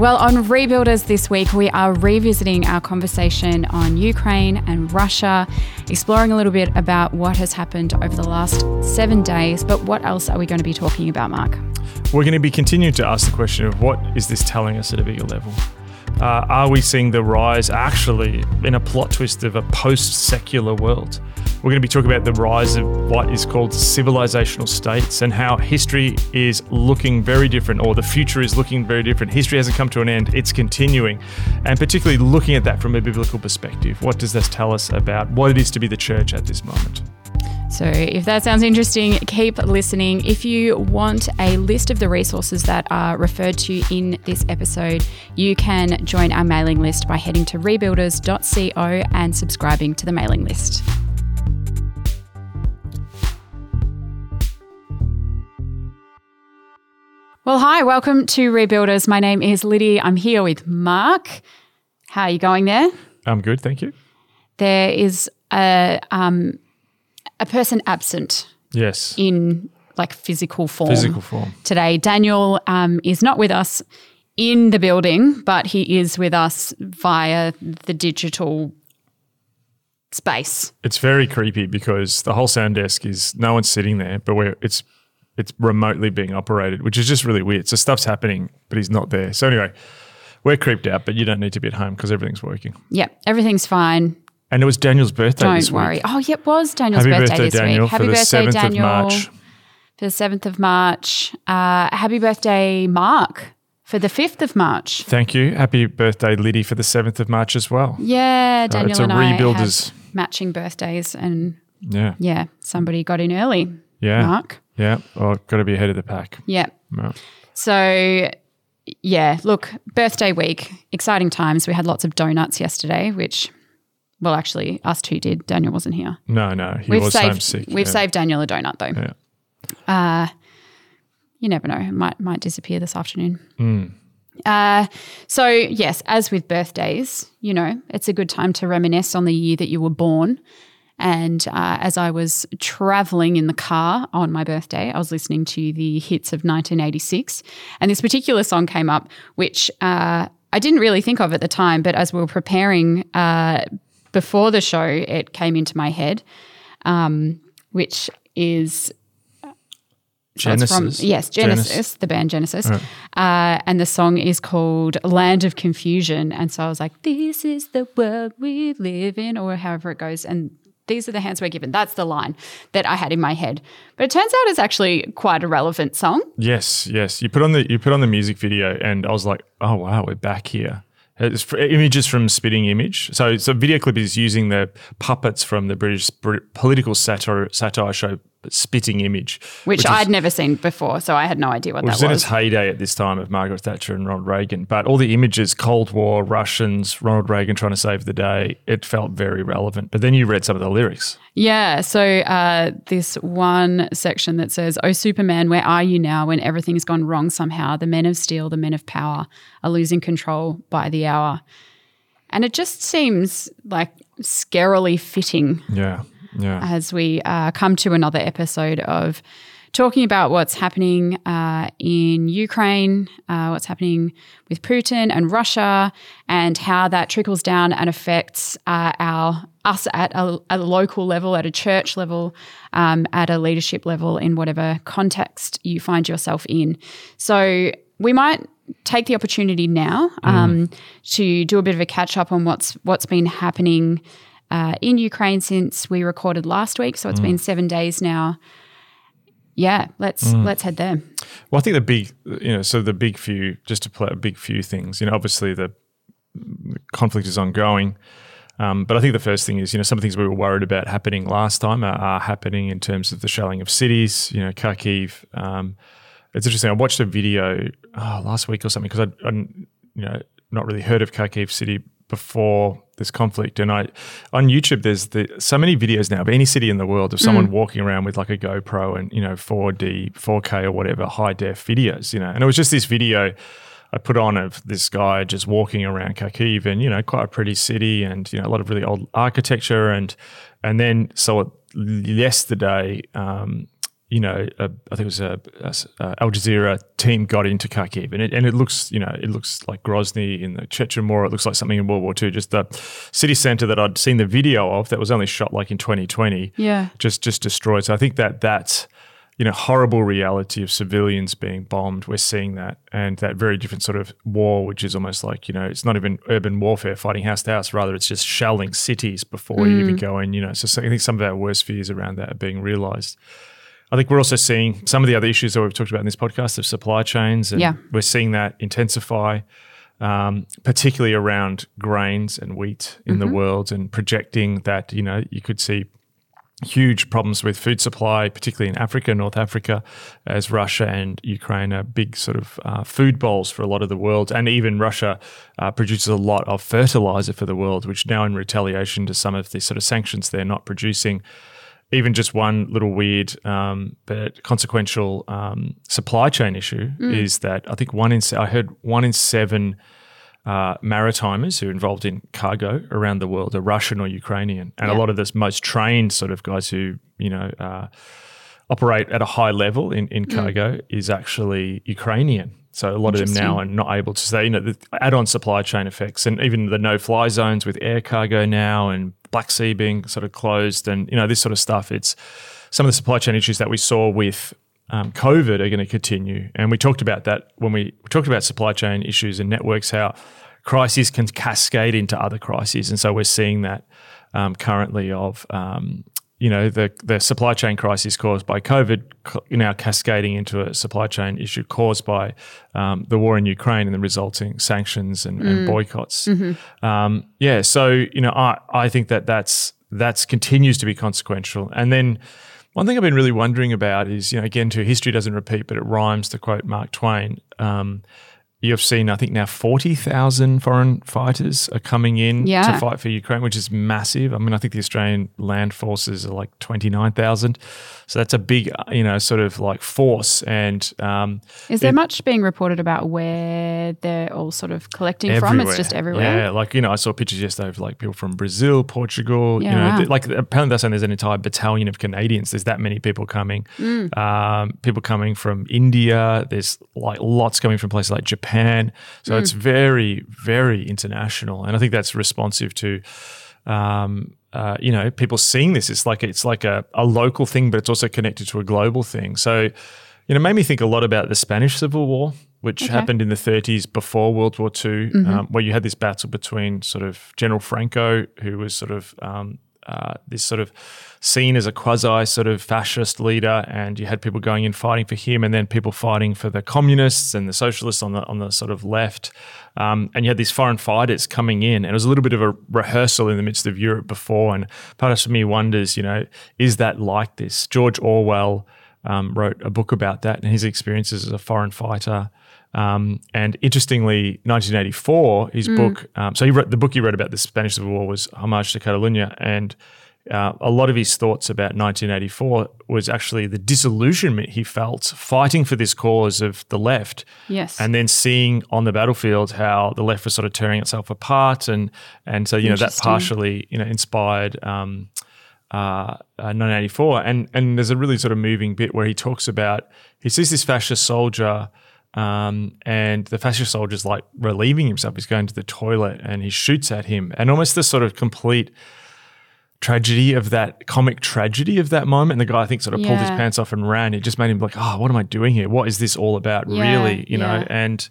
Well, on Rebuilders this week, we are revisiting our conversation on Ukraine and Russia, exploring a little bit about what has happened over the last seven days. But what else are we going to be talking about, Mark? We're going to be continuing to ask the question of what is this telling us at a bigger level? Uh, are we seeing the rise, actually, in a plot twist of a post secular world? We're going to be talking about the rise of what is called civilizational states and how history is looking very different, or the future is looking very different. History hasn't come to an end, it's continuing. And particularly looking at that from a biblical perspective, what does this tell us about what it is to be the church at this moment? So, if that sounds interesting, keep listening. If you want a list of the resources that are referred to in this episode, you can join our mailing list by heading to rebuilders.co and subscribing to the mailing list. Well, hi, welcome to Rebuilders. My name is Liddy. I'm here with Mark. How are you going there? I'm good, thank you. There is a um, a person absent Yes. in like physical form. Physical form. Today, Daniel um, is not with us in the building, but he is with us via the digital space. It's very creepy because the whole sound desk is no one's sitting there, but we're it's it's remotely being operated, which is just really weird. So stuff's happening, but he's not there. So anyway, we're creeped out, but you don't need to be at home because everything's working. Yep, everything's fine. And it was Daniel's birthday Don't this worry. week. Oh, yeah, it was Daniel's Happy birthday, birthday, this Daniel, Happy the birthday, 7th Daniel. of March. For the 7th of March. Uh, happy birthday, Mark, for the 5th of March. Thank you. Happy birthday, Liddy, for the 7th of March as well. Yeah, Daniel it's a and I rebuilders- have matching birthdays, and Yeah. yeah, somebody got in early. Yeah. Mark. Yeah. Oh, got to be ahead of the pack. Yeah. Well, So, yeah, look, birthday week, exciting times. We had lots of donuts yesterday, which, well, actually, us two did. Daniel wasn't here. no, no. He We've was saved, home sick. we've yeah. saved Daniel a donut though. Yeah. You never know; it might might disappear this afternoon. Hmm. Uh, so yes, as with birthdays, you know, it's a good time to reminisce on the year that you were born. And uh, as I was traveling in the car on my birthday, I was listening to the hits of 1986, and this particular song came up, which uh, I didn't really think of at the time, but as we were preparing uh, before the show, it came into my head, um, which is Genesis. from yes, Genesis, the band Genesis, uh, and the song is called "Land of Confusion." And so I was like, "This is the world we live in," or however it goes. And these are the hands we're given. That's the line that I had in my head. But it turns out it's actually quite a relevant song. Yes, yes. You put on the you put on the music video, and I was like, "Oh wow, we're back here." It's images from Spitting Image. So, so video clip is using the puppets from the British Br- political satire satire show Spitting Image, Which, is- I'd never seen before, so I had no idea what which was that in was. its heyday at this time of Margaret Thatcher and Ronald Reagan. But all the images, Cold War, Russians, Ronald Reagan trying to save the day, it felt very relevant. But then you read some of the lyrics. Yeah. So uh, this one section that says, "Oh Superman, where are you now? When everything's gone wrong somehow, the men of steel, the men of power, are losing control by the hour." And it just seems like scarily fitting Yeah, yeah. as we uh, come to another episode of talking about what's happening uh, in Ukraine, uh, what's happening with Putin and Russia, and how that trickles down and affects uh, our us at a, a local level, at a church level, um, at a leadership level, in whatever context you find yourself in. So we might take the opportunity now um, to do a bit of a catch up on what's what's been happening uh, in Ukraine since we recorded last week. So it's been seven days now. Yeah, let's let's head there. Well, I think the big, you know, so the big few, just to play a big few things, you know, obviously the, the conflict is ongoing. Um, but I think the first thing is, you know, some of the things we were worried about happening last time are, are happening in terms of the shelling of cities, you know, Kharkiv. Um, it's interesting. I watched a video oh, last week or something because I, I, you know, not really heard of Kharkiv city before this conflict. And I, on YouTube, there's the, so many videos now of any city in the world of someone walking around with like a GoPro and, you know, 4D, 4K or whatever, high def videos, you know. And it was just this video I put on of this guy just walking around Kharkiv and, you know, quite a pretty city and, you know, a lot of really old architecture. And, and then saw it yesterday, um, you know, a, I think it was a, a, Al Jazeera team got into Kharkiv, and it, and it looks, you know, it looks like Grozny in the Chechen War. It looks like something in World War II. Just the city centre that I'd seen the video of that was only shot like in 2020. Yeah, just just destroyed. So I think that that's you know horrible reality of civilians being bombed. We're seeing that, and that very different sort of war, which is almost like you know, it's not even urban warfare, fighting house to house. Rather, it's just shelling cities before mm. you even go in. You know, so I think some of our worst fears around that are being realised. I think we're also seeing some of the other issues that we've talked about in this podcast of supply chains, and yeah. we're seeing that intensify, um, particularly around grains and wheat in mm-hmm. the world, and projecting that you know you could see huge problems with food supply, particularly in Africa, North Africa, as Russia and Ukraine are big sort of uh, food bowls for a lot of the world. And even Russia uh, produces a lot of fertilizer for the world, which now, in retaliation to some of the sort of sanctions they're not producing, even just one little weird um, but consequential um, supply chain issue mm. is that I think one in I heard one in seven uh, maritimers who are involved in cargo around the world are Russian or Ukrainian, and yeah. a lot of the most trained sort of guys who you know uh, operate at a high level in in mm. cargo mm. is actually Ukrainian. So a lot of them now are not able to say, you know, the add-on supply chain effects, and even the no-fly zones with air cargo now, and Black Sea being sort of closed, and you know this sort of stuff. It's some of the supply chain issues that we saw with um, COVID are going to continue, and we talked about that when we, we talked about supply chain issues and networks, how crises can cascade into other crises, and so we're seeing that um, currently of um, you know the the supply chain crisis caused by COVID now cascading into a supply chain issue caused by um, the war in Ukraine and the resulting sanctions and, mm. and boycotts. Mm-hmm. Um, yeah, so you know I I think that that's that's continues to be consequential. And then one thing I've been really wondering about is you know again to history doesn't repeat but it rhymes to quote Mark Twain. Um, You've seen, I think, now 40,000 foreign fighters are coming in yeah. to fight for Ukraine, which is massive. I mean, I think the Australian land forces are like 29,000. So that's a big, you know, sort of like force. And um, is there it, much being reported about where they're all sort of collecting everywhere. from? It's just everywhere. Yeah, like you know, I saw pictures yesterday of like people from Brazil, Portugal. Yeah, you know, wow. like apparently they're saying there's an entire battalion of Canadians. There's that many people coming. Mm. Um, people coming from India. There's like lots coming from places like Japan. So mm. it's very, very international, and I think that's responsive to. Um, uh, you know, people seeing this. It's like it's like a, a local thing, but it's also connected to a global thing. So, you know, made me think a lot about the Spanish Civil War, which okay. happened in the 30s before World War II, mm-hmm. um, where you had this battle between sort of General Franco, who was sort of um, uh, this sort of seen as a quasi sort of fascist leader, and you had people going in fighting for him, and then people fighting for the communists and the socialists on the on the sort of left, um, and you had these foreign fighters coming in, and it was a little bit of a rehearsal in the midst of Europe before, and part of me wonders, you know, is that like this? George Orwell um, wrote a book about that and his experiences as a foreign fighter. Um, and interestingly, 1984, his mm. book. Um, so he wrote the book he wrote about the Spanish Civil War was Homage to Catalonia, and uh, a lot of his thoughts about 1984 was actually the disillusionment he felt fighting for this cause of the left. Yes, and then seeing on the battlefield how the left was sort of tearing itself apart, and and so you know that partially you know inspired. Um, uh, uh, 1984, and and there's a really sort of moving bit where he talks about he sees this fascist soldier um, and the fascist soldier's like relieving himself. He's going to the toilet and he shoots at him. And almost the sort of complete tragedy of that comic tragedy of that moment. And the guy, I think, sort of yeah. pulled his pants off and ran. It just made him like, oh, what am I doing here? What is this all about, yeah, really? You know, and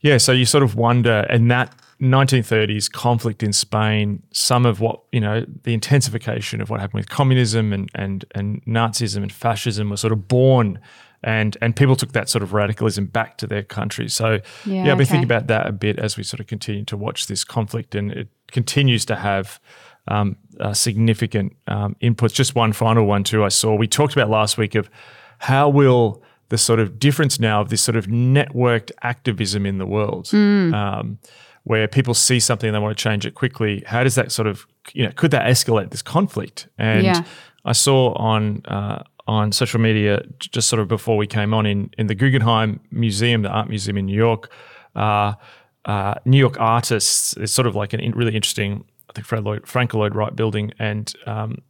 yeah, so you sort of wonder, and that 1930s conflict in Spain, some of what, you know, the intensification of what happened with communism and, and, and Nazism and fascism was sort of born and and people took that sort of radicalism back to their country. So yeah, yeah I've been okay. thinking about that a bit as we sort of continue to watch this conflict, and it continues to have um, uh, significant um, inputs. Just one final one too. I saw we talked about last week of how will the sort of difference now of this sort of networked activism in the world. Mm. Um, where people see something and they want to change it quickly. How does that sort of, you know, could that escalate this conflict? And yeah. I saw on uh, on social media just sort of before we came on in, in the Guggenheim Museum, the art museum in New York. Uh, uh, New York artists, it's sort of like a in, really interesting, I think Fred Lloyd, Frank Lloyd Wright building, and um,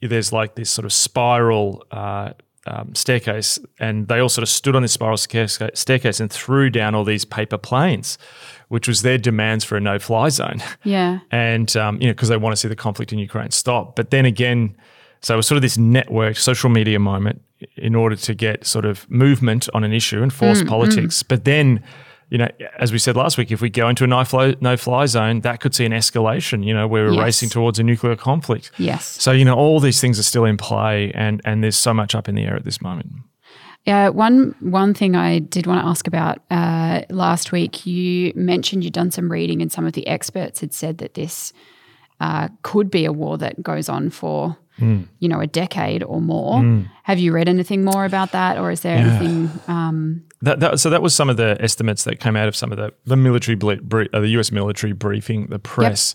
there's like this sort of spiral uh, um, staircase, and they all sort of stood on this spiral staircase and threw down all these paper planes, which was their demands for a no-fly zone. Yeah. and um, you know because they want to see the conflict in Ukraine stop. But then again, so it was sort of this networked social media moment in order to get sort of movement on an issue and force politics. But then, you know, as we said last week, if we go into a no fly, no fly zone, that could see an escalation. You know, where we're Yes. racing towards a nuclear conflict. Yes. So you know, all these things are still in play, and and there's so much up in the air at this moment. Yeah, one one thing I did want to ask about uh, last week, you mentioned you'd done some reading, and some of the experts had said that this uh, could be a war that goes on for you know a decade or more. Have you read anything more about that, or is there anything? Um, That, that, so that was some of the estimates that came out of some of the the military ble- brie- uh, the U.S. military briefing, the press.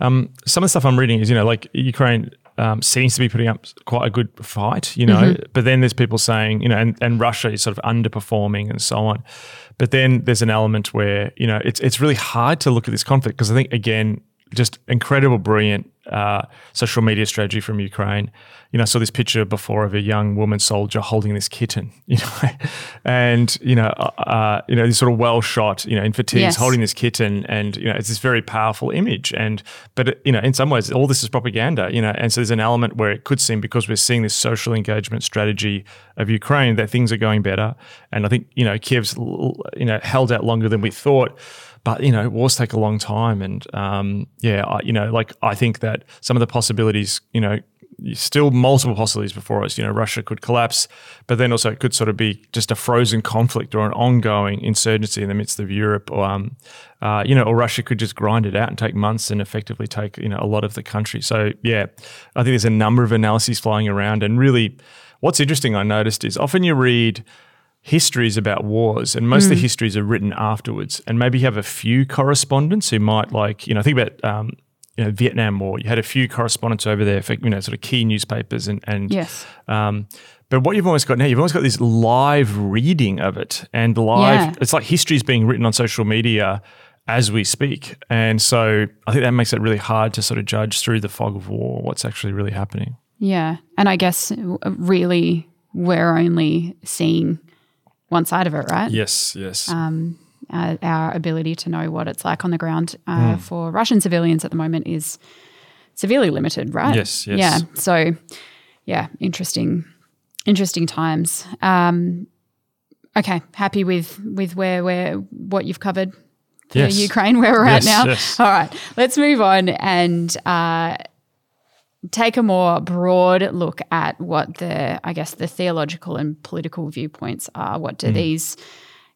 Um, some of the stuff I'm reading is you know like Ukraine um, seems to be putting up quite a good fight, you know, but then there's people saying you know and, and Russia is sort of underperforming and so on. But then there's an element where you know it's it's really hard to look at this conflict because I think again just incredible, brilliant uh, social media strategy from Ukraine. You know, I saw this picture before of a young woman soldier holding this kitten, you know, and you know, uh, you know, this sort of well shot, you know, in fatigues, Yes. holding this kitten, and you know, it's this very powerful image. And but you know, in some ways, all this is propaganda, you know, and so there's an element where it could seem because we're seeing this social engagement strategy of Ukraine that things are going better, and I think you know, Kiev's you know held out longer than we thought but you know wars take a long time and um, yeah I, you know like i think that some of the possibilities you know still multiple possibilities before us. You know russia could collapse but then also it could sort of be just a frozen conflict or an ongoing insurgency in the midst of europe or um, uh, you know or russia could just grind it out and take months and effectively take you know a lot of the country. So yeah i think there's a number of analyses flying around and really what's interesting i noticed is often you read histories about wars, and most of the histories are written afterwards. And maybe you have a few correspondents who might like, you know, think about um, you know Vietnam War. You had a few correspondents over there for you know sort of key newspapers and and yes. um, but what you've almost got now, you've almost got this live reading of it, and live. Yeah. It's like history is being written on social media as we speak, and so I think that makes it really hard to sort of judge through the fog of war what's actually really happening. Yeah, and I guess uh, really we're only seeing one side of it, right? Yes, yes, um, uh, our ability to know what it's like on the ground uh, for Russian civilians at the moment is severely limited, right? Yes, yes. Yeah. So, yeah, interesting, interesting times. Um, okay, happy with with where where what you've covered for Yes. Ukraine, where we're Yes, at now. yes. All right, let's move on and. Uh, take a more broad look at what the i guess the theological and political viewpoints are what do these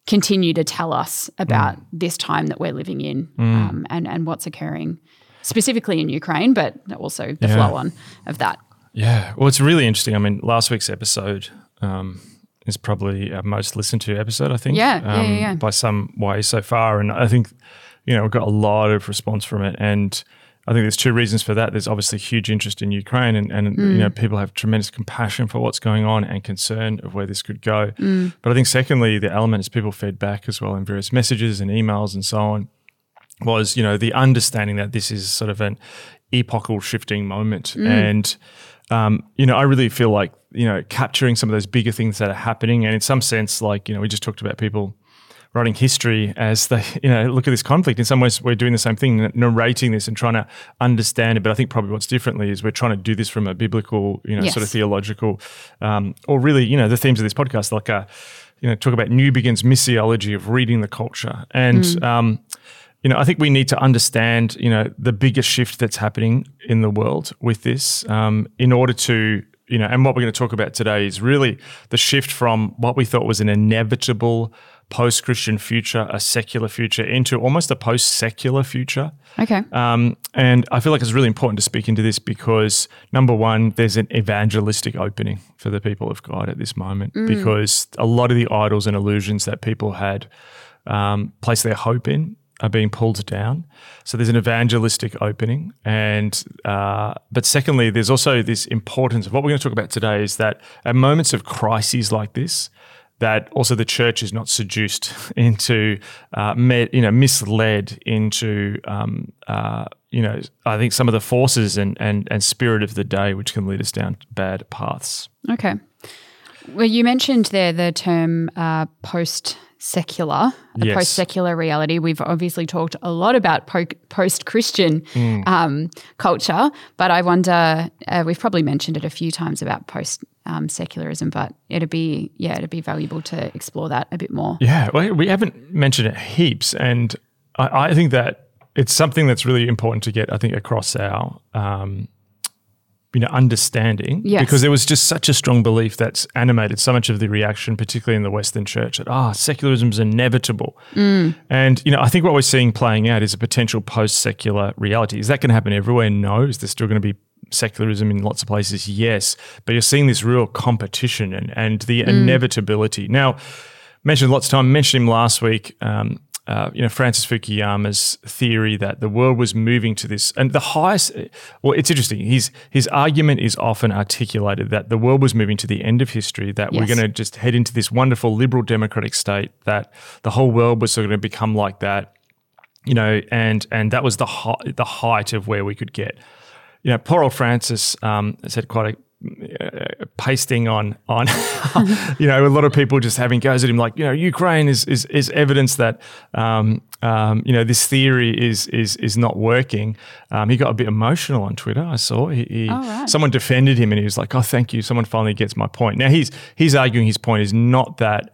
continue to tell us about this time that we're living in Hmm. um, and and what's occurring specifically in ukraine but also the Yeah. flow on of that Yeah, well, it's really interesting. I mean, last week's episode um, is probably our most listened to episode, I think. Yeah, yeah, um, yeah, yeah. By some way so far. And I think, you know, we've got a lot of response from it. And I think there's two reasons for that. There's obviously huge interest in Ukraine, and, and Mm. you know, people have tremendous compassion for what's going on and concern of where this could go. Mm. But I think, secondly, the element is people fed back as well in various messages and emails and so on was you know the understanding that this is sort of an epochal shifting moment and um, you know i really feel like you know capturing some of those bigger things that are happening and in some sense like you know we just talked about people writing history as they you know look at this conflict. In some ways we're doing the same thing narrating this and trying to understand it. But i think probably what's differently is we're trying to do this from a biblical you know sort of theological um, or really you know the themes of this podcast like a you know talk about Newbigin's missiology of reading the culture. And um, you know, I think we need to understand, you know, the biggest shift that's happening in the world with this um, in order to, you know, and what we're going to talk about today is really the shift from what we thought was an inevitable post Christian future, a secular future, into almost a post secular future. okay Um, and I feel like it's really important to speak into this because number one, there's an evangelistic opening for the people of God at this moment because a lot of the idols and illusions that people had um, placed their hope in are being pulled down. So there's an evangelistic opening, and uh, but secondly, there's also this importance of what we're going to talk about today is that at moments of crises like this, that also the church is not seduced into, uh, you know, misled into, um, uh, you know, I think some of the forces and, and and spirit of the day which can lead us down bad paths. okay Well, you mentioned there the term uh, post secular, a Yes. post secular reality. We've obviously talked a lot about po- post Christian Mm. um, culture, but I wonder, uh, we've probably mentioned it a few times about post um, secularism, but it'd be, yeah, it'd be valuable to explore that a bit more. Yeah, well, we haven't mentioned it heaps, and I, I think that it's something that's really important to get. I think across our, um, you know, understanding, Yes. because there was just such a strong belief that's animated so much of the reaction, particularly in the Western Church, that ah, secularism is inevitable. And you know, I think what we're seeing playing out is a potential post-secular reality. Is that going to happen everywhere? No. Is there still going to be secularism in lots of places? Yes. But you're seeing this real competition and, and the inevitability. Now, mentioned lots of time, mentioned him last week. Um, uh, you know, Francis Fukuyama's theory that the world was moving to this, and the highest. Well, it's interesting. His his argument is often articulated that the world was moving to the end of history. That we're going to just head into this wonderful liberal democratic state. That the whole world was sort of going to become like that. You know, and and that was the height, the height of where we could get. You know, poor old Francis um, has had quite a uh, pasting on on you know a lot of people just having goes at him like you know Ukraine is is, is evidence that um, um, you know this theory is is is not working. Um, he got a bit emotional on Twitter. I saw he, he right. someone defended him and he was like, "Oh, thank you. Someone finally gets my point." Now he's he's arguing his point is not that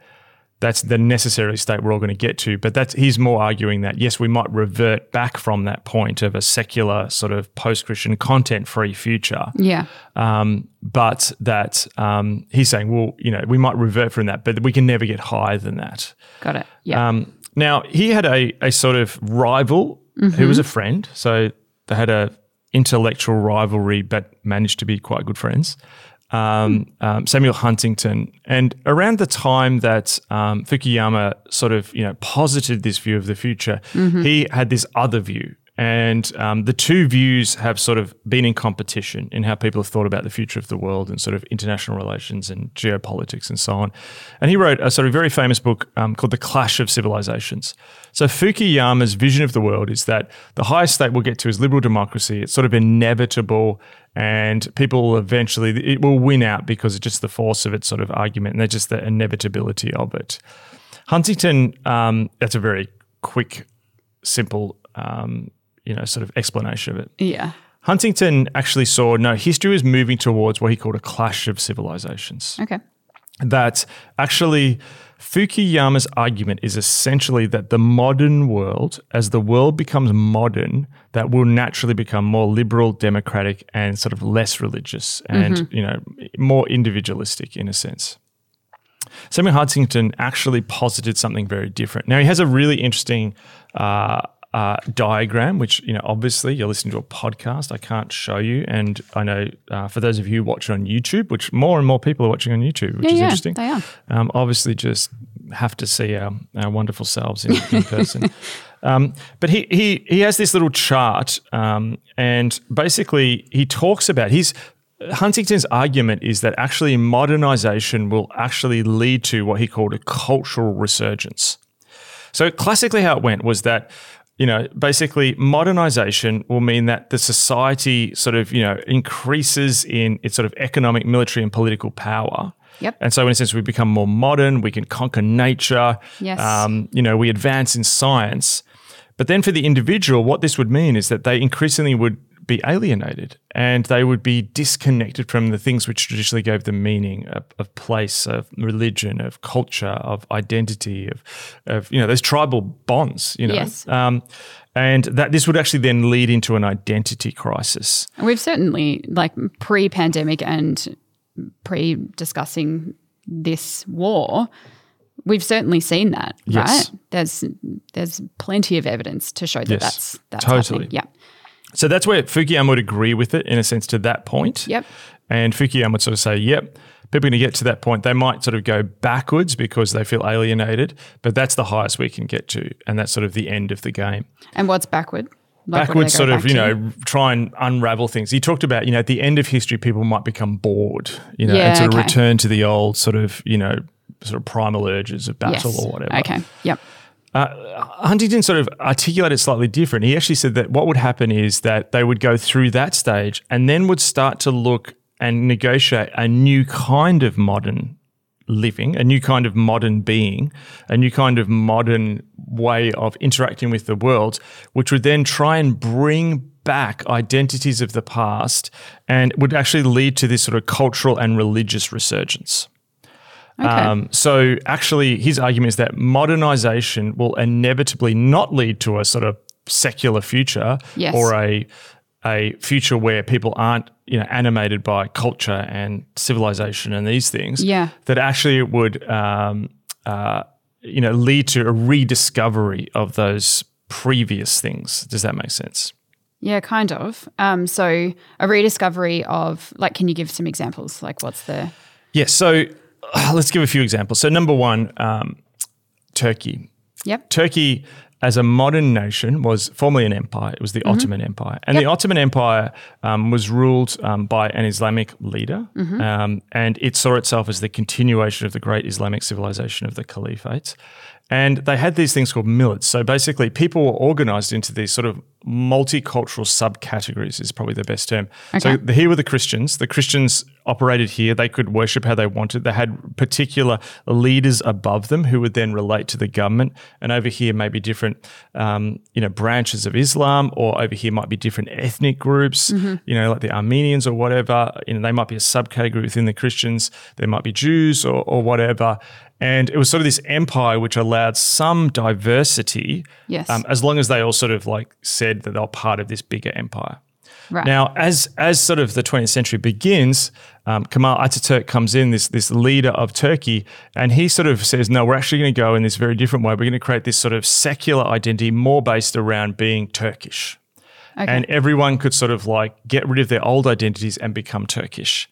that's the necessary state we're all going to get to. But that's he's more arguing that yes, we might revert back from that point of a secular sort of post-Christian content-free future. Yeah. Um, but that um, he's saying, well, you know, we might revert from that, but we can never get higher than that. Got it. Yeah. Um, now he had a a sort of rival who was a friend, so they had a intellectual rivalry, but managed to be quite good friends. Um, um, Samuel Huntington, and around the time that um, Fukuyama sort of you know posited this view of the future, he had this other view, and um, the two views have sort of been in competition in how people have thought about the future of the world and sort of international relations and geopolitics and so on. And he wrote a sort of very famous book um, called The Clash of Civilizations. So Fukuyama's vision of the world is that the highest state we'll get to is liberal democracy. It's sort of inevitable and people eventually, it will win out because of just the force of its sort of argument and they're just the inevitability of it. Huntington, um, that's a very quick, simple, um, you know, sort of explanation of it. yeah. Huntington actually saw no history was moving towards what he called a clash of civilizations. Okay. That actually Fukuyama's argument is essentially that the modern world, as the world becomes modern, that will naturally become more liberal, democratic, and sort of less religious and you know more individualistic in a sense. Samuel Huntington actually posited something very different. Now he has a really interesting uh, uh, diagram, which you know obviously you're listening to a podcast. I can't show you, and I know uh, for those of you who watch it on YouTube, which more and more people are watching on YouTube, which Yeah, is yeah, interesting. they are. Um, obviously, just have to see our, our wonderful selves in, in person. Um, but he, he he has this little chart, um, and basically he talks about his Huntington's argument is that actually modernization will actually lead to what he called a cultural resurgence. So classically, how it went was that you know basically modernization will mean that the society sort of you know increases in its sort of economic, military, and political power. Yep. And so, in a sense, we become more modern. We can conquer nature. Yes. Um, you know, we advance in science. But then, for the individual, what this would mean is that they increasingly would be alienated and they would be disconnected from the things which traditionally gave them meaning of, of place, of religion, of culture, of identity, of, of you know those tribal bonds. You know, Yes. um, and that this would actually then lead into an identity crisis. We've certainly, like pre pandemic and pre discussing this war, we've certainly seen that, Yes. right? There's there's plenty of evidence to show that Yes, that's that's totally. happening. Yeah. So that's where Fukuyama would agree with it in a sense to that point. Yep. And Fukuyama would sort of say, yep, people are going to get to that point. They might sort of go backwards because they feel alienated, but that's the highest we can get to. And that's sort of the end of the game. And what's backward? Like, backwards sort of, back you to? know, try and unravel things. He talked about, you know, at the end of history, people might become bored, you know, Yeah, and sort of return to the old sort of, you know, sort of primal urges of battle yes. or whatever. Okay. Yep. Uh, Huntington sort of articulated slightly different. He actually said that what would happen is that they would go through that stage and then would start to look and negotiate a new kind of modern living, a new kind of modern being, a new kind of modern way of interacting with the world, which would then try and bring back identities of the past and would actually lead to this sort of cultural and religious resurgence. Okay. Um, so, actually, his argument is that modernization will inevitably not lead to a sort of secular future Yes. or a a future where people aren't you know animated by culture and civilization and these things. Yeah. That actually it would um, uh, you know lead to a rediscovery of those previous things. Does that make sense? yeah, kind of. Um, so a rediscovery of like, can you give some examples? Like, what's the yeah, So let's give a few examples. So number one, um, Turkey. Yep. Turkey, as a modern nation, was formerly an empire. It was the Ottoman Empire, and the Ottoman Empire um, was ruled um, by an Islamic leader, um, and it saw itself as the continuation of the great Islamic civilization of the Caliphate. And they had these things called millets. So basically, people were organized into these sort of multicultural subcategories, is probably the best term. So Okay. the, here were the Christians. The Christians operated here. They could worship how they wanted. They had particular leaders above them who would then relate to the government. And over here, maybe different, um, you know, branches of Islam, or over here might be different ethnic groups. You know, like the Armenians or whatever. You know, they might be a subcategory within the Christians. There might be Jews or, or whatever. And it was sort of this empire which allowed some diversity, Yes. um, as long as they all sort of like said that they were part of this bigger empire. right? Now, as as sort of the 20th century begins, um, Kemal Ataturk comes in, this this leader of Turkey, and he sort of says, "No, we're actually going to go in this very different way. We're going to create this sort of secular identity, more based around being Turkish." okay. and everyone could sort of like get rid of their old identities and become Turkish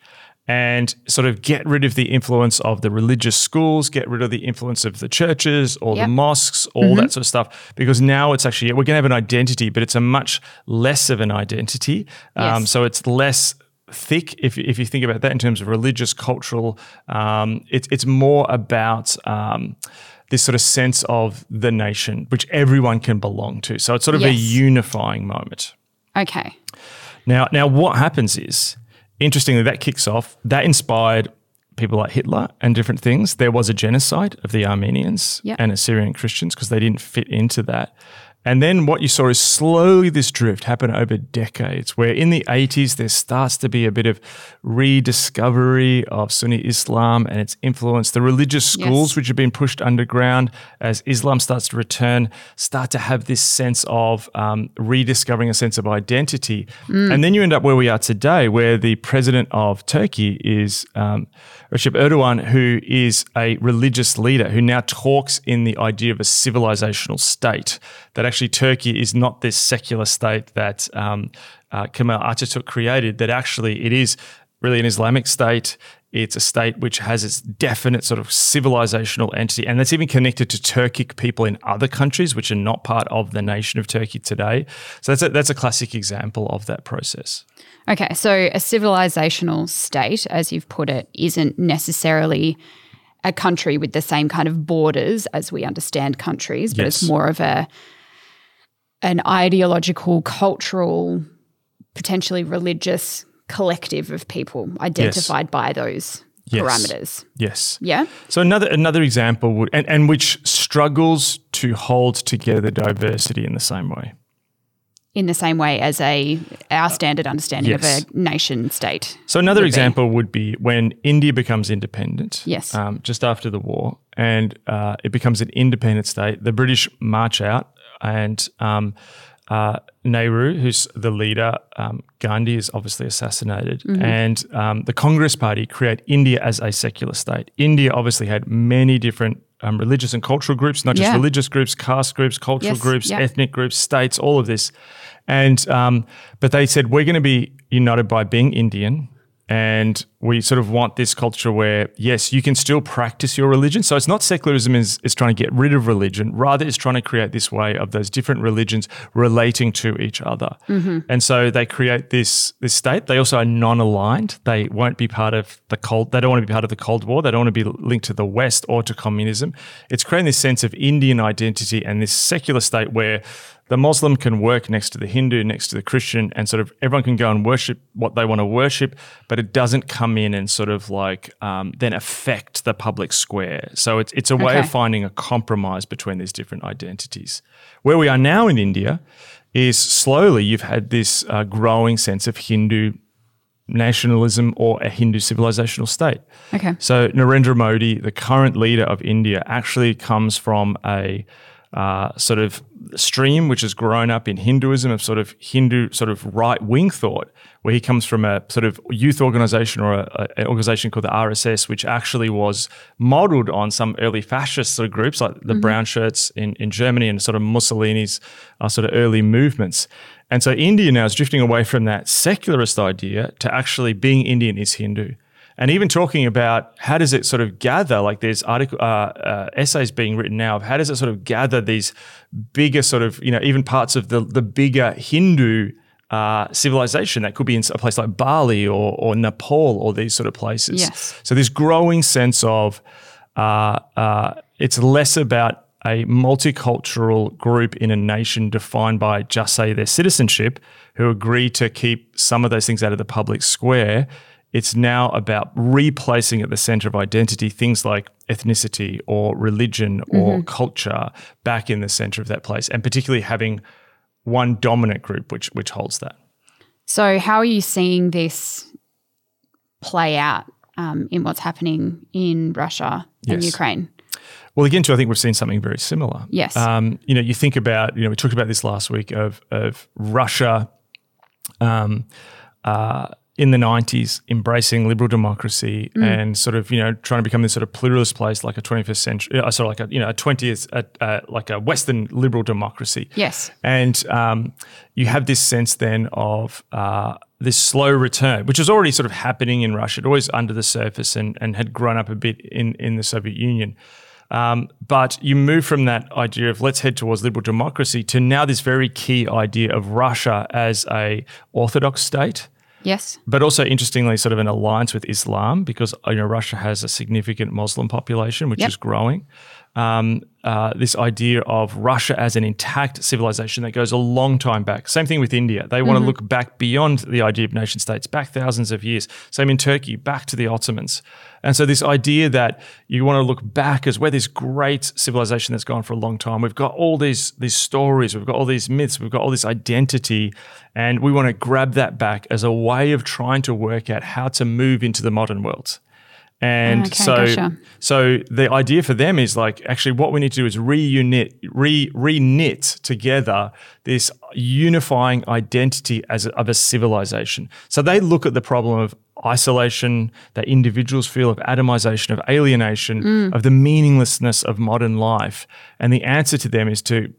and sort of get rid of the influence of the religious schools, get rid of the influence of the churches or Yep. the mosques, all that sort of stuff. Because now it's actually, we're going to have an identity, but it's a much less of an identity. Um, Yes. so it's less thick if, if you think about that in terms of religious, cultural. Um, it, it's more about. Um, this sort of sense of the nation, which everyone can belong to. So it's sort of a unifying moment. okay. Now, now what happens is, interestingly, that kicks off. That inspired people like Hitler and different things. There was a genocide of the Armenians Yeah. and Assyrian Christians because they didn't fit into that. And then what you saw is slowly this drift happen over decades, where in the 80s there starts to be a bit of rediscovery of Sunni Islam and its influence. The religious schools, Yes. which have been pushed underground as Islam starts to return, start to have this sense of um, rediscovering a sense of identity. And then you end up where we are today, where the president of Turkey is um, Recep Erdogan, who is a religious leader who now talks in the idea of a civilizational state. That actually Turkey is not this secular state that um, uh, Kemal Ataturk created, that actually it is really an Islamic state. It's a state which has its definite sort of civilizational entity, and that's even connected to Turkic people in other countries which are not part of the nation of Turkey today. So that's a, that's a classic example of that process. Okay, so a civilizational state, as you've put it, isn't necessarily a country with the same kind of borders as we understand countries, but it's more of a an ideological, cultural, potentially religious collective of people identified by those Yes. parameters. Yes. Yeah. So another another example would and, and which struggles to hold together diversity in the same way. In the same way as a our standard understanding Yes. of a nation state. So another would be. example would be when India becomes independent. Yes. Um, just after the war, and uh, it becomes an independent state. The British march out, and um, uh, Nehru, who's the leader, um, Gandhi is obviously assassinated, Mm-hmm. and um, the Congress Party create India as a secular state. India obviously had many different. Um, religious and cultural groups, not just Yeah. religious groups, caste groups, cultural Yes, groups, ethnic groups, states, all of this. And um, but they said we're going to be united by being Indian, and we sort of want this culture where yes, you can still practice your religion. So it's not secularism is is trying to get rid of religion, rather it's trying to create this way of those different religions relating to each other. Mm-hmm. And so they create this this state. They also are non-aligned. They won't be part of the cold. They don't want to be part of the Cold War. They don't want to be linked to the West or to communism. It's creating this sense of Indian identity and this secular state where the Muslim can work next to the Hindu, next to the Christian, and sort of everyone can go and worship what they want to worship, but it doesn't come in and sort of like um, then affect the public square. So it's it's a way Okay. of finding a compromise between these different identities. Where we are now in India is slowly you've had this uh, growing sense of Hindu nationalism or a Hindu civilizational state. Okay. So Narendra Modi, the current leader of India, actually comes from a uh, sort of stream which has grown up in Hinduism of sort of Hindu sort of right wing thought, where he comes from a sort of youth organization or a, a- an organization called the RSS, which actually was modeled on some early fascist sort of groups like the brown shirts in, in Germany and sort of Mussolini's uh, sort of early movements. And so India now is drifting away from that secularist idea to actually being Indian is Hindu and even talking about how does it sort of gather like there's article uh, uh, essays being written now of how does it sort of gather these bigger sort of you know even parts of the the bigger Hindu uh, civilization that could be in a place like Bali or or Nepal or these sort of places. Yes. So this growing sense of uh, uh, it's less about a multicultural group in a nation defined by just say their citizenship who agree to keep some of those things out of the public square. It's now about replacing at the center of identity things like ethnicity or religion or culture back in the center of that place, and particularly having one dominant group which which holds that. So, how are you seeing this play out um, in what's happening in Russia and Yes. Ukraine? Well, again, too, I think we've seen something very similar. Yes. Um, you know, you think about, you know, we talked about this last week of of Russia, um, uh, in the '90s embracing liberal democracy and sort of, you know, trying to become this sort of pluralist place, like a 21st century, uh, sort of like a, you know, a 20th, uh, uh, like a Western liberal democracy. Yes. And um, you have this sense then of uh, this slow return, which was already sort of happening in Russia, it always under the surface and, and had grown up a bit in, in the Soviet Union. Um, but you move from that idea of let's head towards liberal democracy to now this very key idea of Russia as a orthodox state Yes. but also interestingly, sort of an alliance with Islam because you know Russia has a significant Muslim population which Yep. is growing. Um, uh, this idea of Russia as an intact civilization that goes a long time back. Same thing with India. They want to look back beyond the idea of nation states, back thousands of years. Same in Turkey, back to the Ottomans. And so this idea that you want to look back as we're this great civilization that's gone for a long time. We've got all these these stories, we've got all these myths, we've got all this identity, and we want to grab that back as a way of trying to work out how to move into the modern world. And Okay, so, gotcha. so the idea for them is like actually what we need to do is reunite, re re-knit together this unifying identity as a, of a civilization. So they look at the problem of isolation that individuals feel of atomization, of alienation, mm. of the meaninglessness of modern life, and the answer to them is to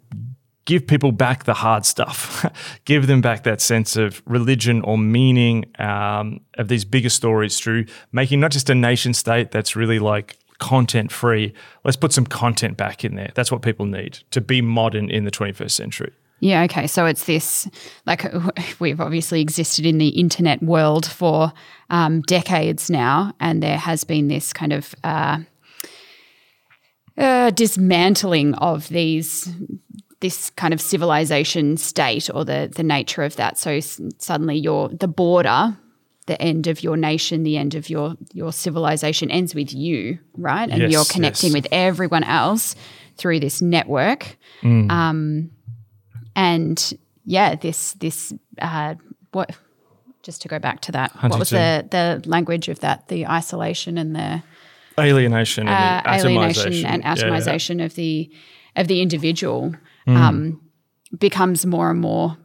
give people back the hard stuff, give them back that sense of religion or meaning um, of these bigger stories through making not just a nation state that's really like content free. Let's put some content back in there. That's what people need to be modern in the 21st century. Yeah, okay. So it's this like we've obviously existed in the internet world for um, decades now, and there has been this kind of uh, uh, dismantling of these this kind of civilization state or the the nature of that. So s- suddenly, your the border, the end of your nation, the end of your your civilization ends with you, right? And Yes, you're connecting yes. with everyone else through this network and yeah, this this uh, what just to go back to that, what was the the language of that? The isolation and the Alienation and uh, the alienation atomization. and Yeah, yeah. atomization of the of the individual Mm. um, becomes more and more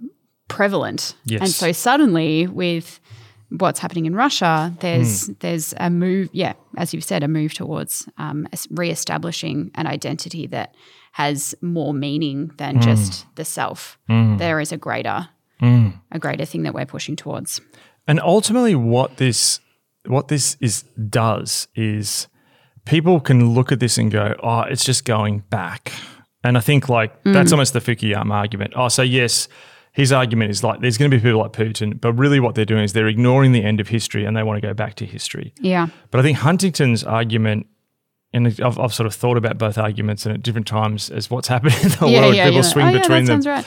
prevalent. Yes. And so suddenly, with what's happening in Russia, there's Hmm. there's a move, yeah, as you've said, a move towards um, es- reestablishing an identity that has more meaning than Hmm. just the self. There is a greater a greater thing that we're pushing towards. And ultimately, what this what this is does is people can look at this and go, "Oh, it's just going back." And I think like mm. that's almost the Fukuyama argument. Oh, so yes, his argument is like there's going to be people like Putin, but really what they're doing is they're ignoring the end of history and they want to go back to history. Yeah. But I think Huntington's argument, and I've, I've sort of thought about both arguments and at different times as what's happened in the yeah, world, yeah, people yeah. swing oh, yeah, between them. right.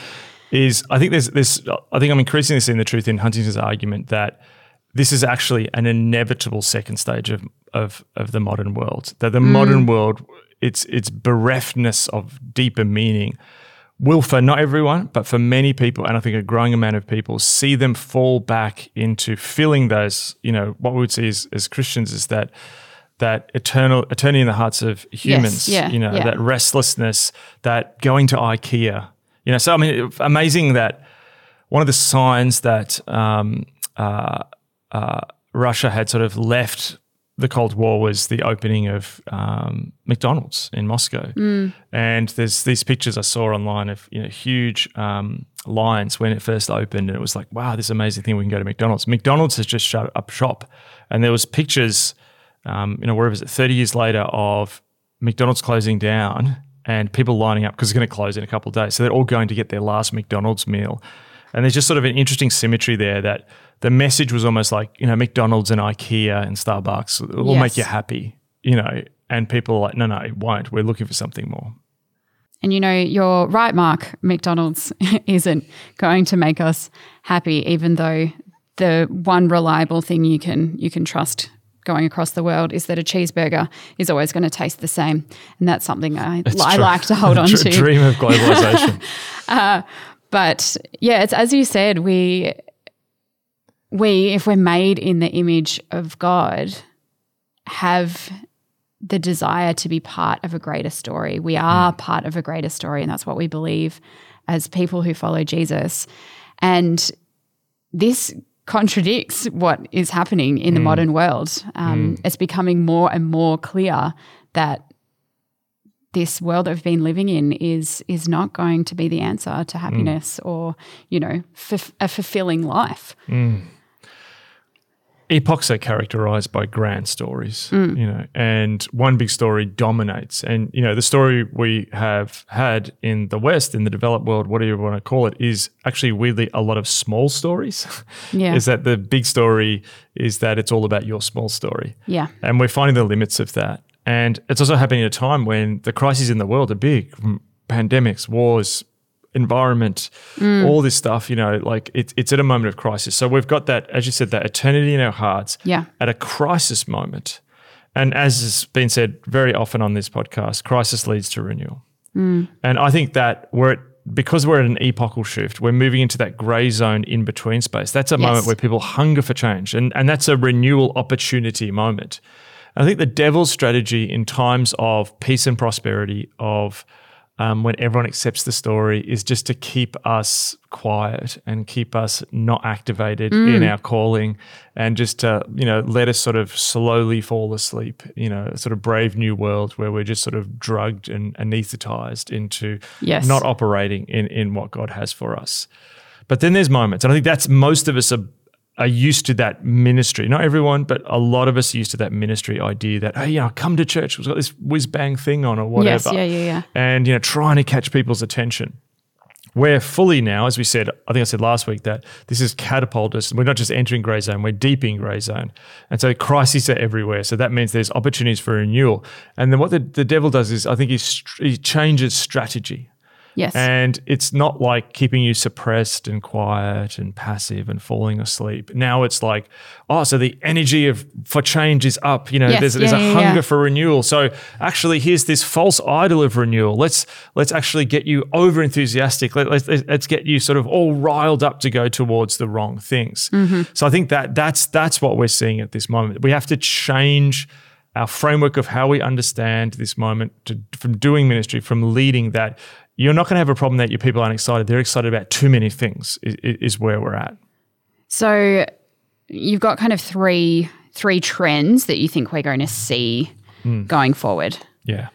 is I think there's this. I think I'm increasingly seeing the truth in Huntington's argument that this is actually an inevitable second stage of of, of the modern world. That the mm. modern world, its its bereftness of deeper meaning, will for not everyone, but for many people, and I think a growing amount of people, see them fall back into filling those. You know, what we would see as, as Christians is that that eternal eternity in the hearts of humans. yeah, you know, yeah. that restlessness, that going to IKEA. You know, so I mean, amazing that one of the signs that um, uh, uh, Russia had sort of left the Cold War was the opening of um, McDonald's in Moscow, and there's these pictures I saw online of you know huge um, lines when it first opened, and it was like, wow, this amazing thing we can go to McDonald's. McDonald's has just shut up shop, and there was pictures, um, you know, where was it, 30 years later of McDonald's closing down and people lining up because it's going to close in a couple of days, so they're all going to get their last McDonald's meal. And there's just sort of an interesting symmetry there that the message was almost like, you know, McDonald's and IKEA and Starbucks will make you happy, you know, and people are like, no, no, it won't. We're looking for something more. And you know, you're right, Mark. McDonald's isn't going to make us happy, even though the one reliable thing you can you can trust going across the world is that a cheeseburger is always going to taste the same, and that's something I, I like to hold on to. Dream of globalization. Uh, But yeah, it's as you said, we we if we're made in the image of God, have the desire to be part of a greater story. We mm-hmm. are part of a greater story, and that's what we believe as people who follow Jesus. And this contradicts what is happening in the mm. modern world. Um, mm. It's becoming more and more clear that this world that we've been living in is is not going to be the answer to happiness or you know f- a fulfilling life. epochs are characterized by grand stories, Mm. you know, and one big story dominates. And, you know, the story we have had in the West, in the developed world, whatever you want to call it, is actually weirdly a lot of small stories. Yeah. is that the big story is that it's all about your small story. Yeah. And we're finding the limits of that. And it's also happening at a time when the crises in the world are big pandemics, wars, environment, mm. all this stuff, you know, like it, it's at a moment of crisis. So we've got that, as you said, that eternity in our hearts Yeah. at a crisis moment. And as has been said very often on this podcast, crisis leads to renewal. Mm. And I think that we're at, because we're at an epochal shift, we're moving into that grey zone in between space. That's a Yes. moment where people hunger for change, and, and that's a renewal opportunity moment. I think the devil's strategy in times of peace and prosperity, of um, when everyone accepts the story, is just to keep us quiet and keep us not activated in our calling, and just to you know let us sort of slowly fall asleep. You know, sort of brave new world where we're just sort of drugged and anesthetized into Yes. not operating in in what God has for us. But then there's moments, and I think that's most of us are are used to that ministry. Not everyone, but a lot of us are used to that ministry idea that hey, you know, come to church. We've got this whiz bang thing on or whatever. Yes. Yeah. Yeah. Yeah. And you know, trying to catch people's attention. We're fully now, as we said, I think I said last week that this is catapulted us. We're not just entering grey zone, we're deep in grey zone. And so crises are everywhere. So that means there's opportunities for renewal. And then what the, the devil does is I think he, he changes strategy. Yes. And it's not like keeping you suppressed and quiet and passive and falling asleep. Now it's like, oh, so the energy of for change is up. You know, Yes, there's, there's yeah, a yeah, hunger yeah. for renewal. So actually, here's this false idol of renewal. Let's let's actually get you over enthusiastic. Let, let's let's get you sort of all riled up to go towards the wrong things. Mm-hmm. So I think that that's that's what we're seeing at this moment. We have to change our framework of how we understand this moment to, from doing ministry, from leading that. You're not going to have a problem that your people aren't excited. They're excited about too many things. Is, is where we're at. So you've got kind of three three trends that you think we're going to see Hmm. going forward. Yeah.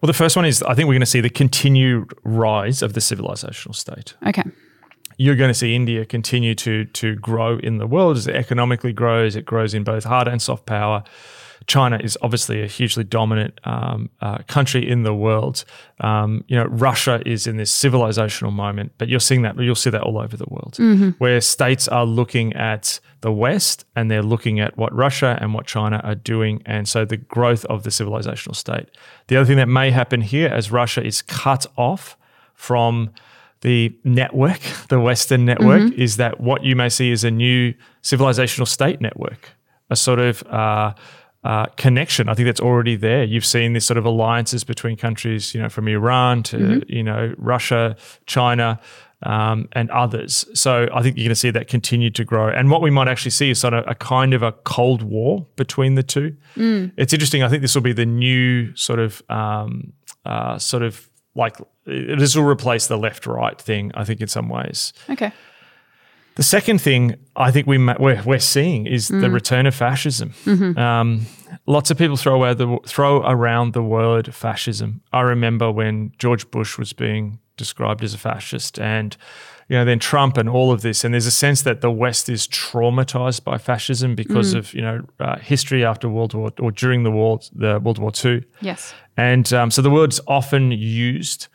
Well, the first one is I think we're going to see the continued rise of the civilizational state. Okay. You're going to see India continue to to grow in the world as it economically grows. It grows in both hard and soft power. China is obviously a hugely dominant um, uh, country in the world. Um, you know, Russia is in this civilizational moment, but you're seeing that you'll see that all over the world, where states are looking at the West and they're looking at what Russia and what China are doing, and so the growth of the civilizational state. The other thing that may happen here, as Russia is cut off from the network, the Western network, is that what you may see is a new civilizational state network, a sort of uh, uh, connection. I think that's already there. You've seen this sort of alliances between countries, you know, from Iran to you know Russia, China. Um, and others. So I think you're going to see that continue to grow. And what we might actually see is sort of a kind of a cold war between the two. It's interesting. I think this will be the new sort of um, uh, sort of like this will replace the left right thing. I think in some ways. Okay. The second thing I think we ma- we're, we're seeing is the return of fascism. Um, lots of people throw around, the, throw around the word fascism. I remember when George Bush was being described as a fascist, and you know then Trump and all of this. And there's a sense that the West is traumatized by fascism because of you know uh, history after World War or during the war, the World War Two. Yes. And um, so the word's often used,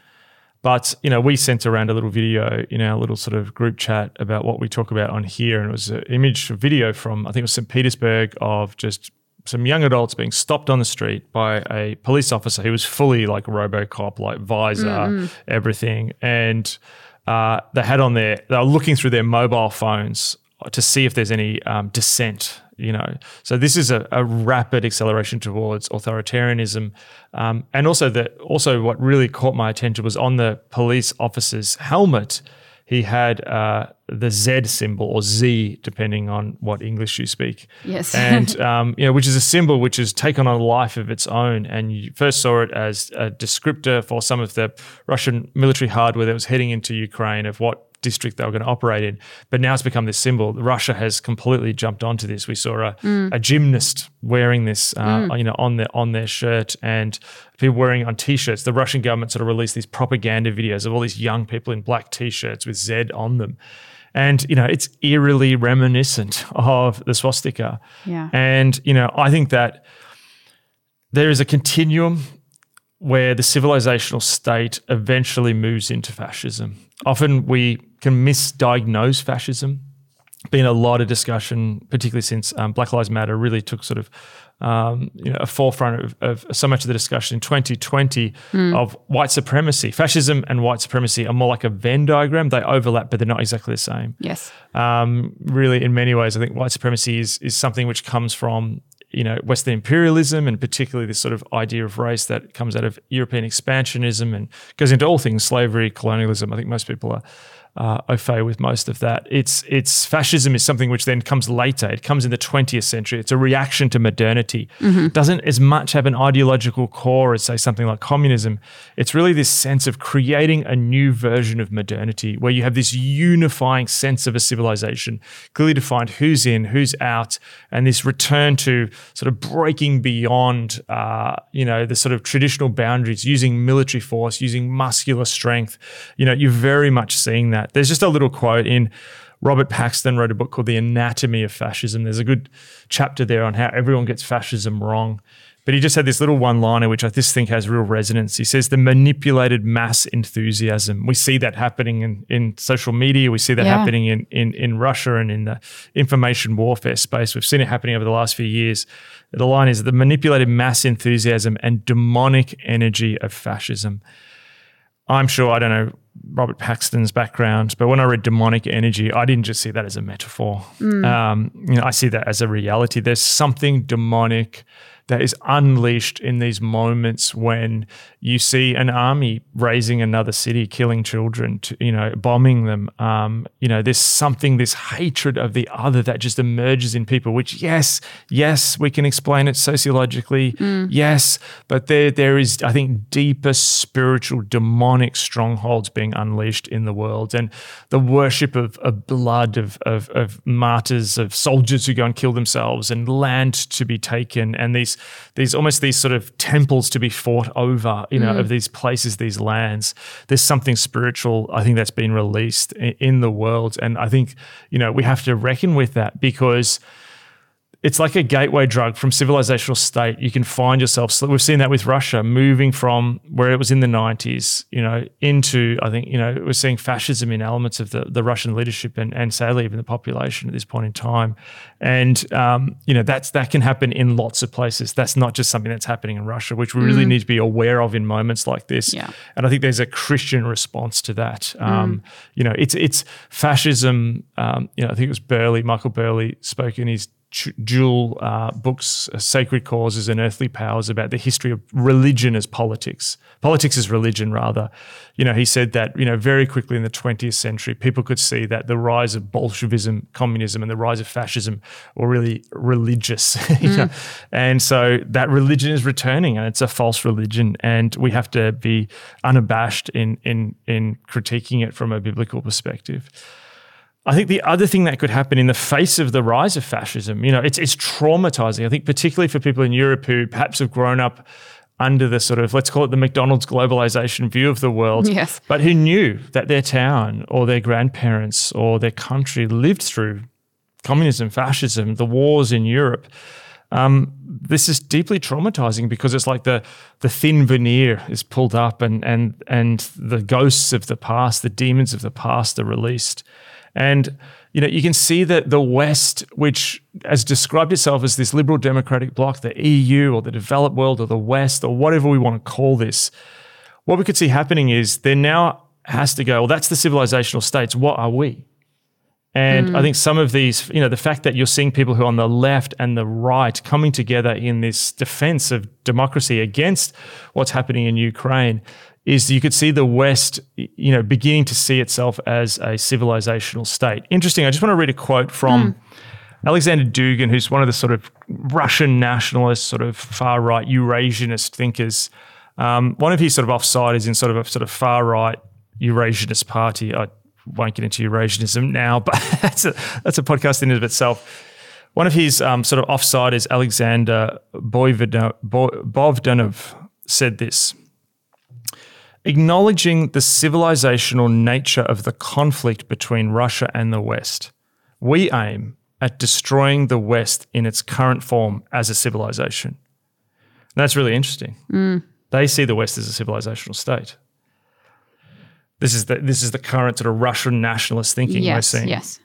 but you know, we sent around a little video in our little sort of group chat about what we talk about on here, and it was an image, a video from I think it was St. Petersburg of just some young adults being stopped on the street by a police officer who was fully like RoboCop, like visor, everything, and uh, they had on their they were looking through their mobile phones to see if there's any um, dissent you know so this is a, a rapid acceleration towards authoritarianism um, and also the also what really caught my attention was on the police officer's helmet he had uh, the Z symbol or Z, depending on what English you speak. Yes. and um, you know, which is a symbol which has taken on a life of its own. And you first saw it as a descriptor for some of the Russian military hardware that was heading into Ukraine of what district they were going to operate in. But now it's become this symbol. Russia has completely jumped onto this. We saw a, a gymnast wearing this, uh, you know, on their on their shirt, and people wearing it on t-shirts. The Russian government sort of released these propaganda videos of all these young people in black t-shirts with Z on them. And you know, it's eerily reminiscent of the swastika. Yeah. And you know, I think that there is a continuum where the civilizational state eventually moves into fascism. Often we can misdiagnose fascism. Been a lot of discussion, particularly since um, Black Lives Matter really took sort of um, you know, a forefront of, of so much of the discussion in 2020 of white supremacy. Fascism and white supremacy are more like a Venn diagram. They overlap, but they're not exactly the same Yes. um, really in many ways, I think white supremacy is is something which comes from you know Western imperialism and particularly this sort of idea of race that comes out of European expansionism and goes into all things slavery, colonialism. I think most people are. Uh, au fait with most of that. It's it's fascism is something which then comes later. It comes in the 20th century. It's a reaction to modernity. Doesn't as much have an ideological core as say something like communism. It's really this sense of creating a new version of modernity where you have this unifying sense of a civilization, clearly defined who's in, who's out, and this return to sort of breaking beyond, uh, you know, the sort of traditional boundaries, using military force, using muscular strength. You know, you're very much seeing that. There's just a little quote in. Robert Paxton wrote a book called The Anatomy of Fascism. There's a good chapter there on how everyone gets fascism wrong. But he just had this little one liner, which I just think has real resonance. He says, The manipulated mass enthusiasm. We see that happening in, in social media. We see that Yeah. happening in, in, in Russia and in the information warfare space. We've seen it happening over the last few years. The line is the manipulated mass enthusiasm and demonic energy of fascism. I'm sure I don't know Robert Paxton's background, but when I read demonic energy, I didn't just see that as a metaphor. Um, you know, I see that as a reality. There's something demonic that is unleashed in these moments when you see an army razing another city, killing children, to, you know, bombing them. Um, you know, there's something, this hatred of the other that just emerges in people. Which, yes, yes, we can explain it sociologically, yes, but there, there is, I think, deeper spiritual, demonic strongholds being unleashed in the world, and the worship of, of blood, of, of of martyrs, of soldiers who go and kill themselves, and land to be taken, and these these almost these sort of temples to be fought over, you know, of mm. these places, these lands. There's something spiritual, I think, that's been released i- in the world, and I think you know we have to reckon with that because it's like a gateway drug from civilizational state. You can find yourself. We've seen that with Russia moving from where it was in the 90s, you know, into I think you know we're seeing fascism in elements of the, the Russian leadership and and sadly even the population at this point in time. And um, you know that's that can happen in lots of places. That's not just something that's happening in Russia, which we really mm. need to be aware of in moments like this. Yeah. And I think there's a Christian response to that. Um, mm. You know, it's it's fascism. Um, you know, I think it was Burleigh, Michael Burleigh spoke in his dual uh, books, uh, Sacred Causes and Earthly Powers, about the history of religion as politics. Politics as religion, rather. You know, he said that, you know, very quickly in the 20th century, people could see that the rise of Bolshevism, communism, and the rise of fascism were really religious. you mm. know? And so that religion is returning and it's a false religion. And we have to be unabashed in, in, in critiquing it from a biblical perspective. I think the other thing that could happen in the face of the rise of fascism, you know, it's it's traumatizing. I think particularly for people in Europe who perhaps have grown up under the sort of let's call it the McDonald's globalization view of the world, yes. but who knew that their town or their grandparents or their country lived through communism, fascism, the wars in Europe. Um, this is deeply traumatizing because it's like the the thin veneer is pulled up and and and the ghosts of the past, the demons of the past are released. And you know, you can see that the West, which has described itself as this liberal democratic bloc, the EU or the developed world or the West or whatever we want to call this, what we could see happening is there now has to go, well, that's the civilizational states. What are we? And mm. I think some of these, you know, the fact that you're seeing people who are on the left and the right coming together in this defense of democracy against what's happening in Ukraine is you could see the West, you know, beginning to see itself as a civilizational state. Interesting. I just want to read a quote from mm. Alexander Dugin, who's one of the sort of Russian nationalist, sort of far right Eurasianist thinkers. Um, one of his sort of offsiders in sort of a sort of far right Eurasianist party. I won't get into Eurasianism now, but that's a that's a podcast in and of itself. One of his um, sort of offsiders, Alexander Bogdanov, said this acknowledging the civilizational nature of the conflict between Russia and the West, we aim at destroying the West in its current form as a civilization. And that's really interesting. Mm. They see the West as a civilizational state. This is the this is the current sort of Russian nationalist thinking yes, we're seeing. Yes.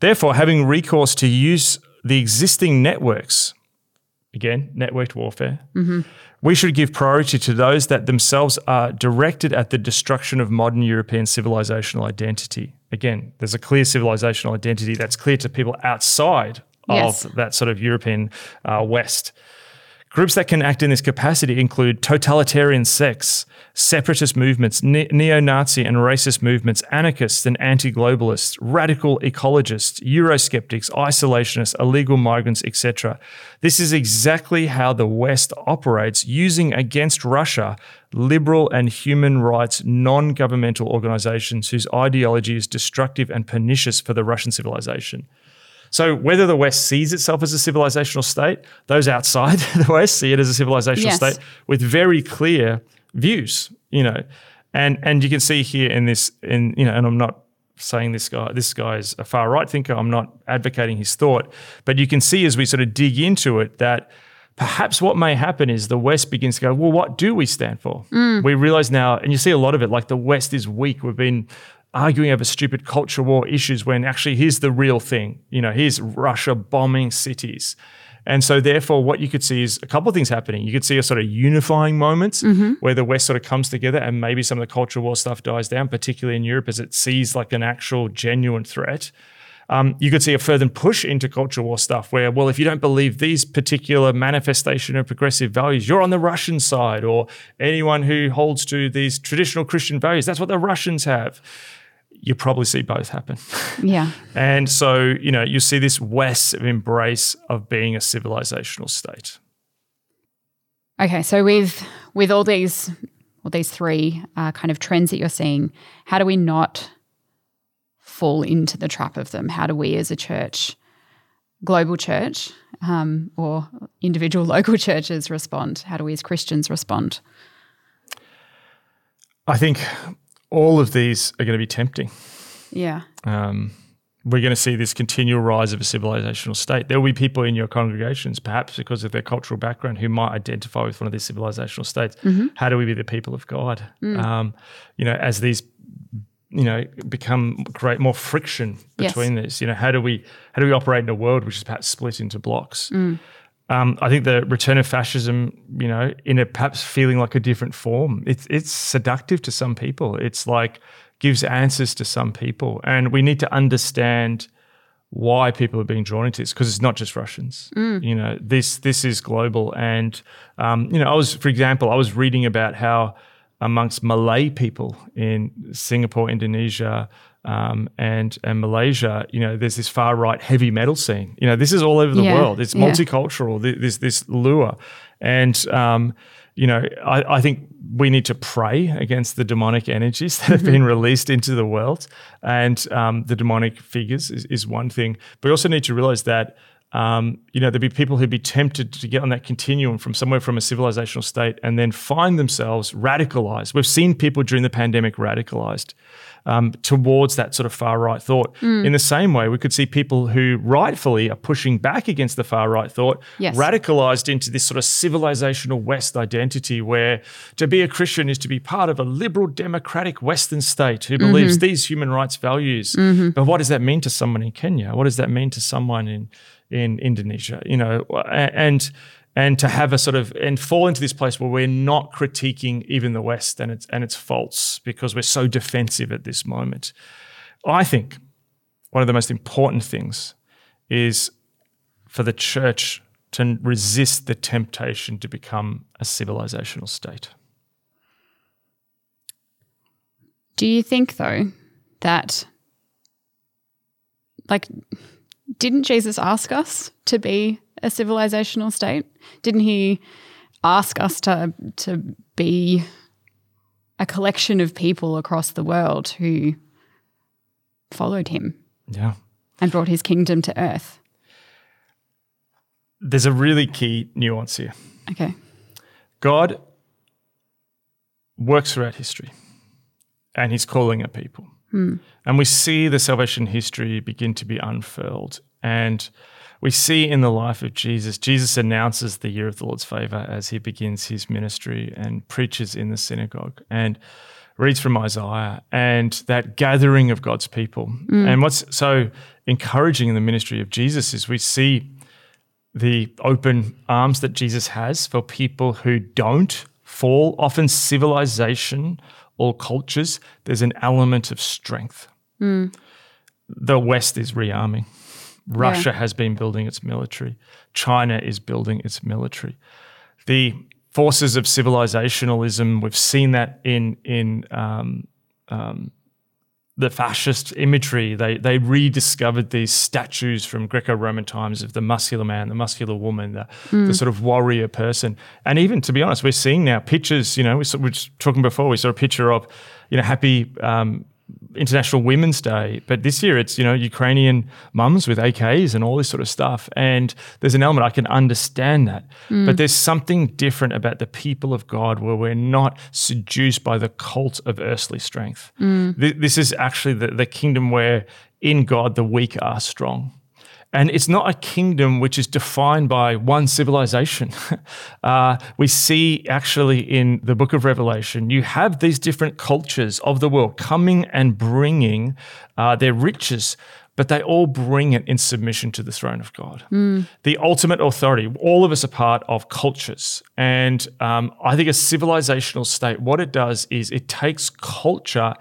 Therefore, having recourse to use the existing networks, again, networked warfare, mm-hmm. We should give priority to those that themselves are directed at the destruction of modern European civilizational identity. Again, there's a clear civilizational identity that's clear to people outside yes. of that sort of European uh, West. Groups that can act in this capacity include totalitarian sects, separatist movements, ne- neo Nazi and racist movements, anarchists and anti globalists, radical ecologists, Eurosceptics, isolationists, illegal migrants, etc. This is exactly how the West operates, using against Russia liberal and human rights non governmental organizations whose ideology is destructive and pernicious for the Russian civilization. So whether the West sees itself as a civilizational state, those outside the West see it as a civilizational yes. state with very clear views, you know. And and you can see here in this in you know, and I'm not saying this guy this guy is a far right thinker. I'm not advocating his thought, but you can see as we sort of dig into it that perhaps what may happen is the West begins to go, well, what do we stand for? Mm. We realize now, and you see a lot of it, like the West is weak. We've been arguing over stupid culture war issues when actually here's the real thing. You know, here's Russia bombing cities. And so, therefore, what you could see is a couple of things happening. You could see a sort of unifying moments mm-hmm. where the West sort of comes together and maybe some of the culture war stuff dies down, particularly in Europe as it sees like an actual genuine threat. Um, you could see a further push into culture war stuff where, well, if you don't believe these particular manifestation of progressive values, you're on the Russian side, or anyone who holds to these traditional Christian values, that's what the Russians have you probably see both happen. Yeah. and so, you know, you see this West embrace of being a civilizational state. Okay, so with with all these all these three uh, kind of trends that you're seeing, how do we not fall into the trap of them? How do we, as a church, global church, um, or individual local churches, respond? How do we, as Christians, respond? I think all of these are going to be tempting. Yeah. Um, we're going to see this continual rise of a civilizational state. There will be people in your congregations, perhaps because of their cultural background, who might identify with one of these civilizational states. How do we be the people of God? Um, you know, as these you know become create more friction Yes. between this you know how do we how do we operate in a world which is perhaps split into blocks um, I think the return of fascism, you know, in a perhaps feeling like a different form, it's it's seductive to some people. It's like gives answers to some people, and we need to understand why people are being drawn into this because it's not just Russians. You know, this this is global, and um, you know, I was, for example, I was reading about how amongst Malay people in Singapore, Indonesia, um, and and Malaysia, you know, there's this far right heavy metal scene. You know, this is all over the Yeah, world. It's multicultural. th- This this lure, and um, you know, I, I think we need to pray against the demonic energies that have been released into the world, and um, the demonic figures is, is one thing. But we also need to realize that. Um, you know, there'd be people who'd be tempted to get on that continuum from somewhere from a civilizational state and then find themselves radicalized. We've seen people during the pandemic radicalized um, towards that sort of far right thought. In the same way, we could see people who rightfully are pushing back against the far right thought, Yes. radicalized into this sort of civilizational West identity where to be a Christian is to be part of a liberal democratic Western state who believes these human rights values. But what does that mean to someone in Kenya? What does that mean to someone in in Indonesia? You know, and and to have a sort of and fall into this place where we're not critiquing even the West and its and its faults because we're so defensive at this moment. I think one of the most important things is for the church to resist the temptation to become a civilizational state. Do you think though that like didn't Jesus ask us to be a civilizational state? Didn't he ask us to to be a collection of people across the world who followed him Yeah. and brought his kingdom to earth? There's a really key nuance here. Okay. God works throughout history and he's calling a people. Mm. And we see the salvation history begin to be unfurled. And we see in the life of Jesus, Jesus announces the year of the Lord's favor as he begins his ministry and preaches in the synagogue and reads from Isaiah and that gathering of God's people. Mm. And what's so encouraging in the ministry of Jesus is we see the open arms that Jesus has for people who don't fall. Often, civilization or cultures, there's an element of strength. The West is rearming. Russia has been building its military. China is building its military. The forces of civilizationalism, we've seen that in in um, the fascist imagery. They they rediscovered these statues from Greco-Roman times of the muscular man, the muscular woman, the, the sort of warrior person. And even to be honest, we're seeing now pictures. You know, we saw, we were talking before. We saw a picture of, you know, happy. Um, International Women's Day, but this year it's you know Ukrainian mums with AKs and all this sort of stuff, and there's an element I can understand that, mm. but there's something different about the people of God where we're not seduced by the cult of earthly strength. Mm. Th- This is actually the, the kingdom where in God the weak are strong. And it's not a kingdom which is defined by one civilization. uh, we see actually in the book of Revelation, you have these different cultures of the world coming and bringing uh, their riches, but they all bring it in submission to the throne of God. The ultimate authority. All of us are part of cultures. And um, I think a civilizational state, what it does is it takes culture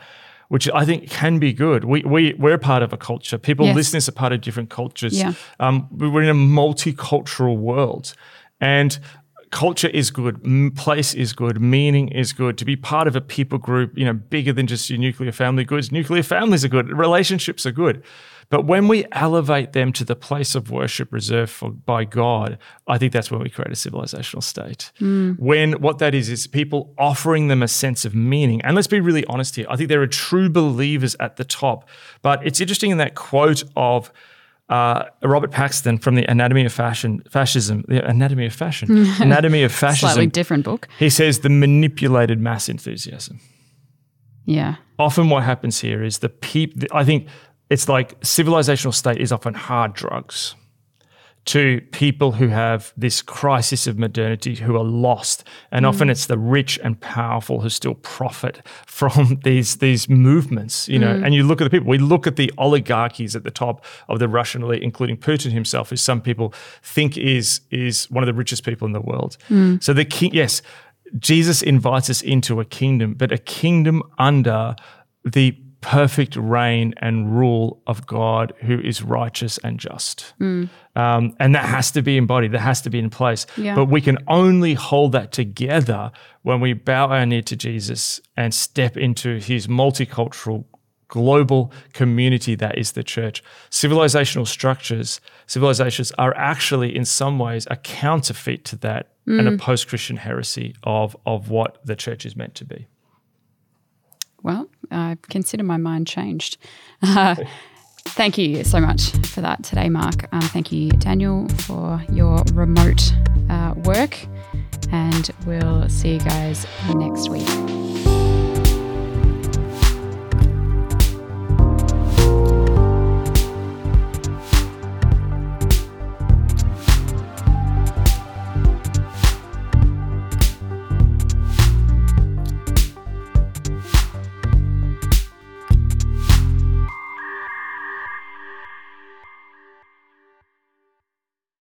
which I think can be good. We, we, we're part of a culture. People Yes. listening are part of different cultures. Yeah. Um, we're in a multicultural world. And culture is good, place is good, meaning is good. To be part of a people group, you know, bigger than just your nuclear family goods. Nuclear families are good, relationships are good. But when we elevate them to the place of worship reserved for, by God, I think that's when we create a civilizational state. When what that is is people offering them a sense of meaning. And let's be really honest here. I think there are true believers at the top. But it's interesting in that quote of uh, Robert Paxton from the Anatomy of Fashion, Fascism, the Anatomy of Fashion, Anatomy of Fascism. Slightly different book. He says the manipulated mass enthusiasm Yeah. often what happens here is the people i think it's like civilizational state is often hard drugs to people who have this crisis of modernity who are lost and mm. often it's the rich and powerful who still profit from these these movements you know mm. and you look at the people we look at the oligarchies at the top of the Russian elite including Putin himself who some people think is is one of the richest people in the world mm. so the king yes Jesus invites us into a kingdom but a kingdom under the perfect reign and rule of God who is righteous and just. Mm. Um, and that has to be embodied, that has to be in place. Yeah. But we can only hold that together when we bow our knee to Jesus and step into his multicultural global community that is the church. Civilizational structures, civilizations are actually in some ways a counterfeit to that mm. and a post-Christian heresy of, of what the church is meant to be. Well, I consider my mind changed. Uh, thank you so much for that today, Mark. Um, thank you, Daniel, for your remote uh, work. And we'll see you guys next week.